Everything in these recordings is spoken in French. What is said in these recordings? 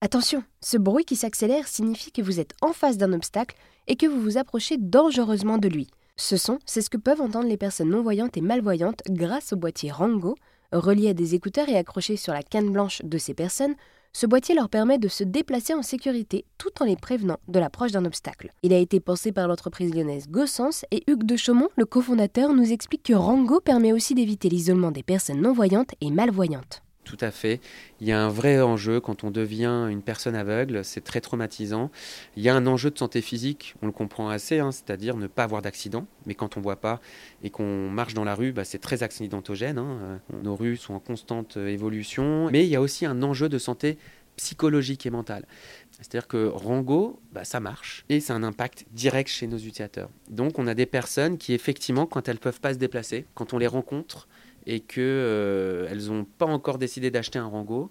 Attention, ce bruit qui s'accélère signifie que vous êtes en face d'un obstacle et que vous vous approchez dangereusement de lui. Ce son, c'est ce que peuvent entendre les personnes non-voyantes et malvoyantes grâce au boîtier Rango, relié à des écouteurs et accroché sur la canne blanche de ces personnes. Ce boîtier leur permet de se déplacer en sécurité tout en les prévenant de l'approche d'un obstacle. Il a été pensé par l'entreprise lyonnaise Gossens et Hugues de Chaumont, le cofondateur, nous explique que Rango permet aussi d'éviter l'isolement des personnes non-voyantes et malvoyantes. Tout à fait. Il y a un vrai enjeu quand on devient une personne aveugle, c'est très traumatisant. Il y a un enjeu de santé physique, on le comprend assez, hein, c'est-à-dire ne pas avoir d'accident. Mais quand on ne voit pas et qu'on marche dans la rue, bah, c'est très accidentogène. Hein. Euh, nos rues sont en constante euh, évolution. Mais il y a aussi un enjeu de santé psychologique et mentale. C'est-à-dire que Rango, bah, ça marche et c'est un impact direct chez nos utilisateurs. Donc on a des personnes qui effectivement, quand elles ne peuvent pas se déplacer, quand on les rencontre, et qu'elles euh, n'ont pas encore décidé d'acheter un Rango,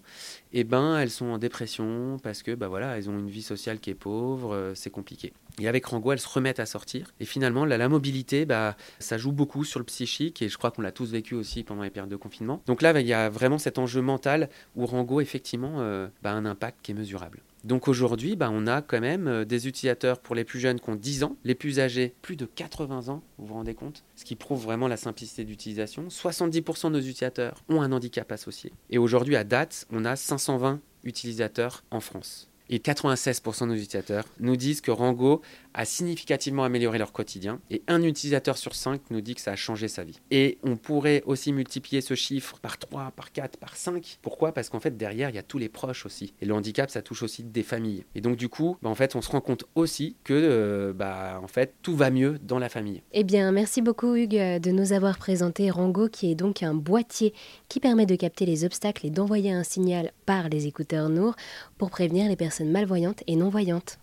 et eh ben elles sont en dépression parce que bah voilà, elles ont une vie sociale qui est pauvre, euh, c'est compliqué. Et avec Rango, elles se remettent à sortir. Et finalement, la, mobilité, bah, ça joue beaucoup sur le psychique. Et je crois qu'on l'a tous vécu aussi pendant les périodes de confinement. Donc là, il y a vraiment cet enjeu mental où Rango, effectivement, euh, bah, a un impact qui est mesurable. Donc aujourd'hui, bah, on a quand même euh, des utilisateurs pour les plus jeunes qui ont 10 ans, les plus âgés plus de 80 ans, vous vous rendez compte Ce qui prouve vraiment la simplicité d'utilisation. 70% de nos utilisateurs ont un handicap associé. Et aujourd'hui, à date, on a 520 utilisateurs en France. Et 96% de nos utilisateurs nous disent que Rango a significativement amélioré leur quotidien. Et un utilisateur sur 5 nous dit que ça a changé sa vie. Et on pourrait aussi multiplier ce chiffre par 3, par 4, par 5. Pourquoi? Parce qu'en fait, derrière, il y a tous les proches aussi. Et le handicap, ça touche aussi des familles. Et donc, du coup, bah, en fait, on se rend compte aussi que euh, bah, en fait, tout va mieux dans la famille. Eh bien, merci beaucoup, Hugues, de nous avoir présenté Rango, qui est donc un boîtier qui permet de capter les obstacles et d'envoyer un signal par les écouteurs Nour pour prévenir les malvoyantes et non-voyantes.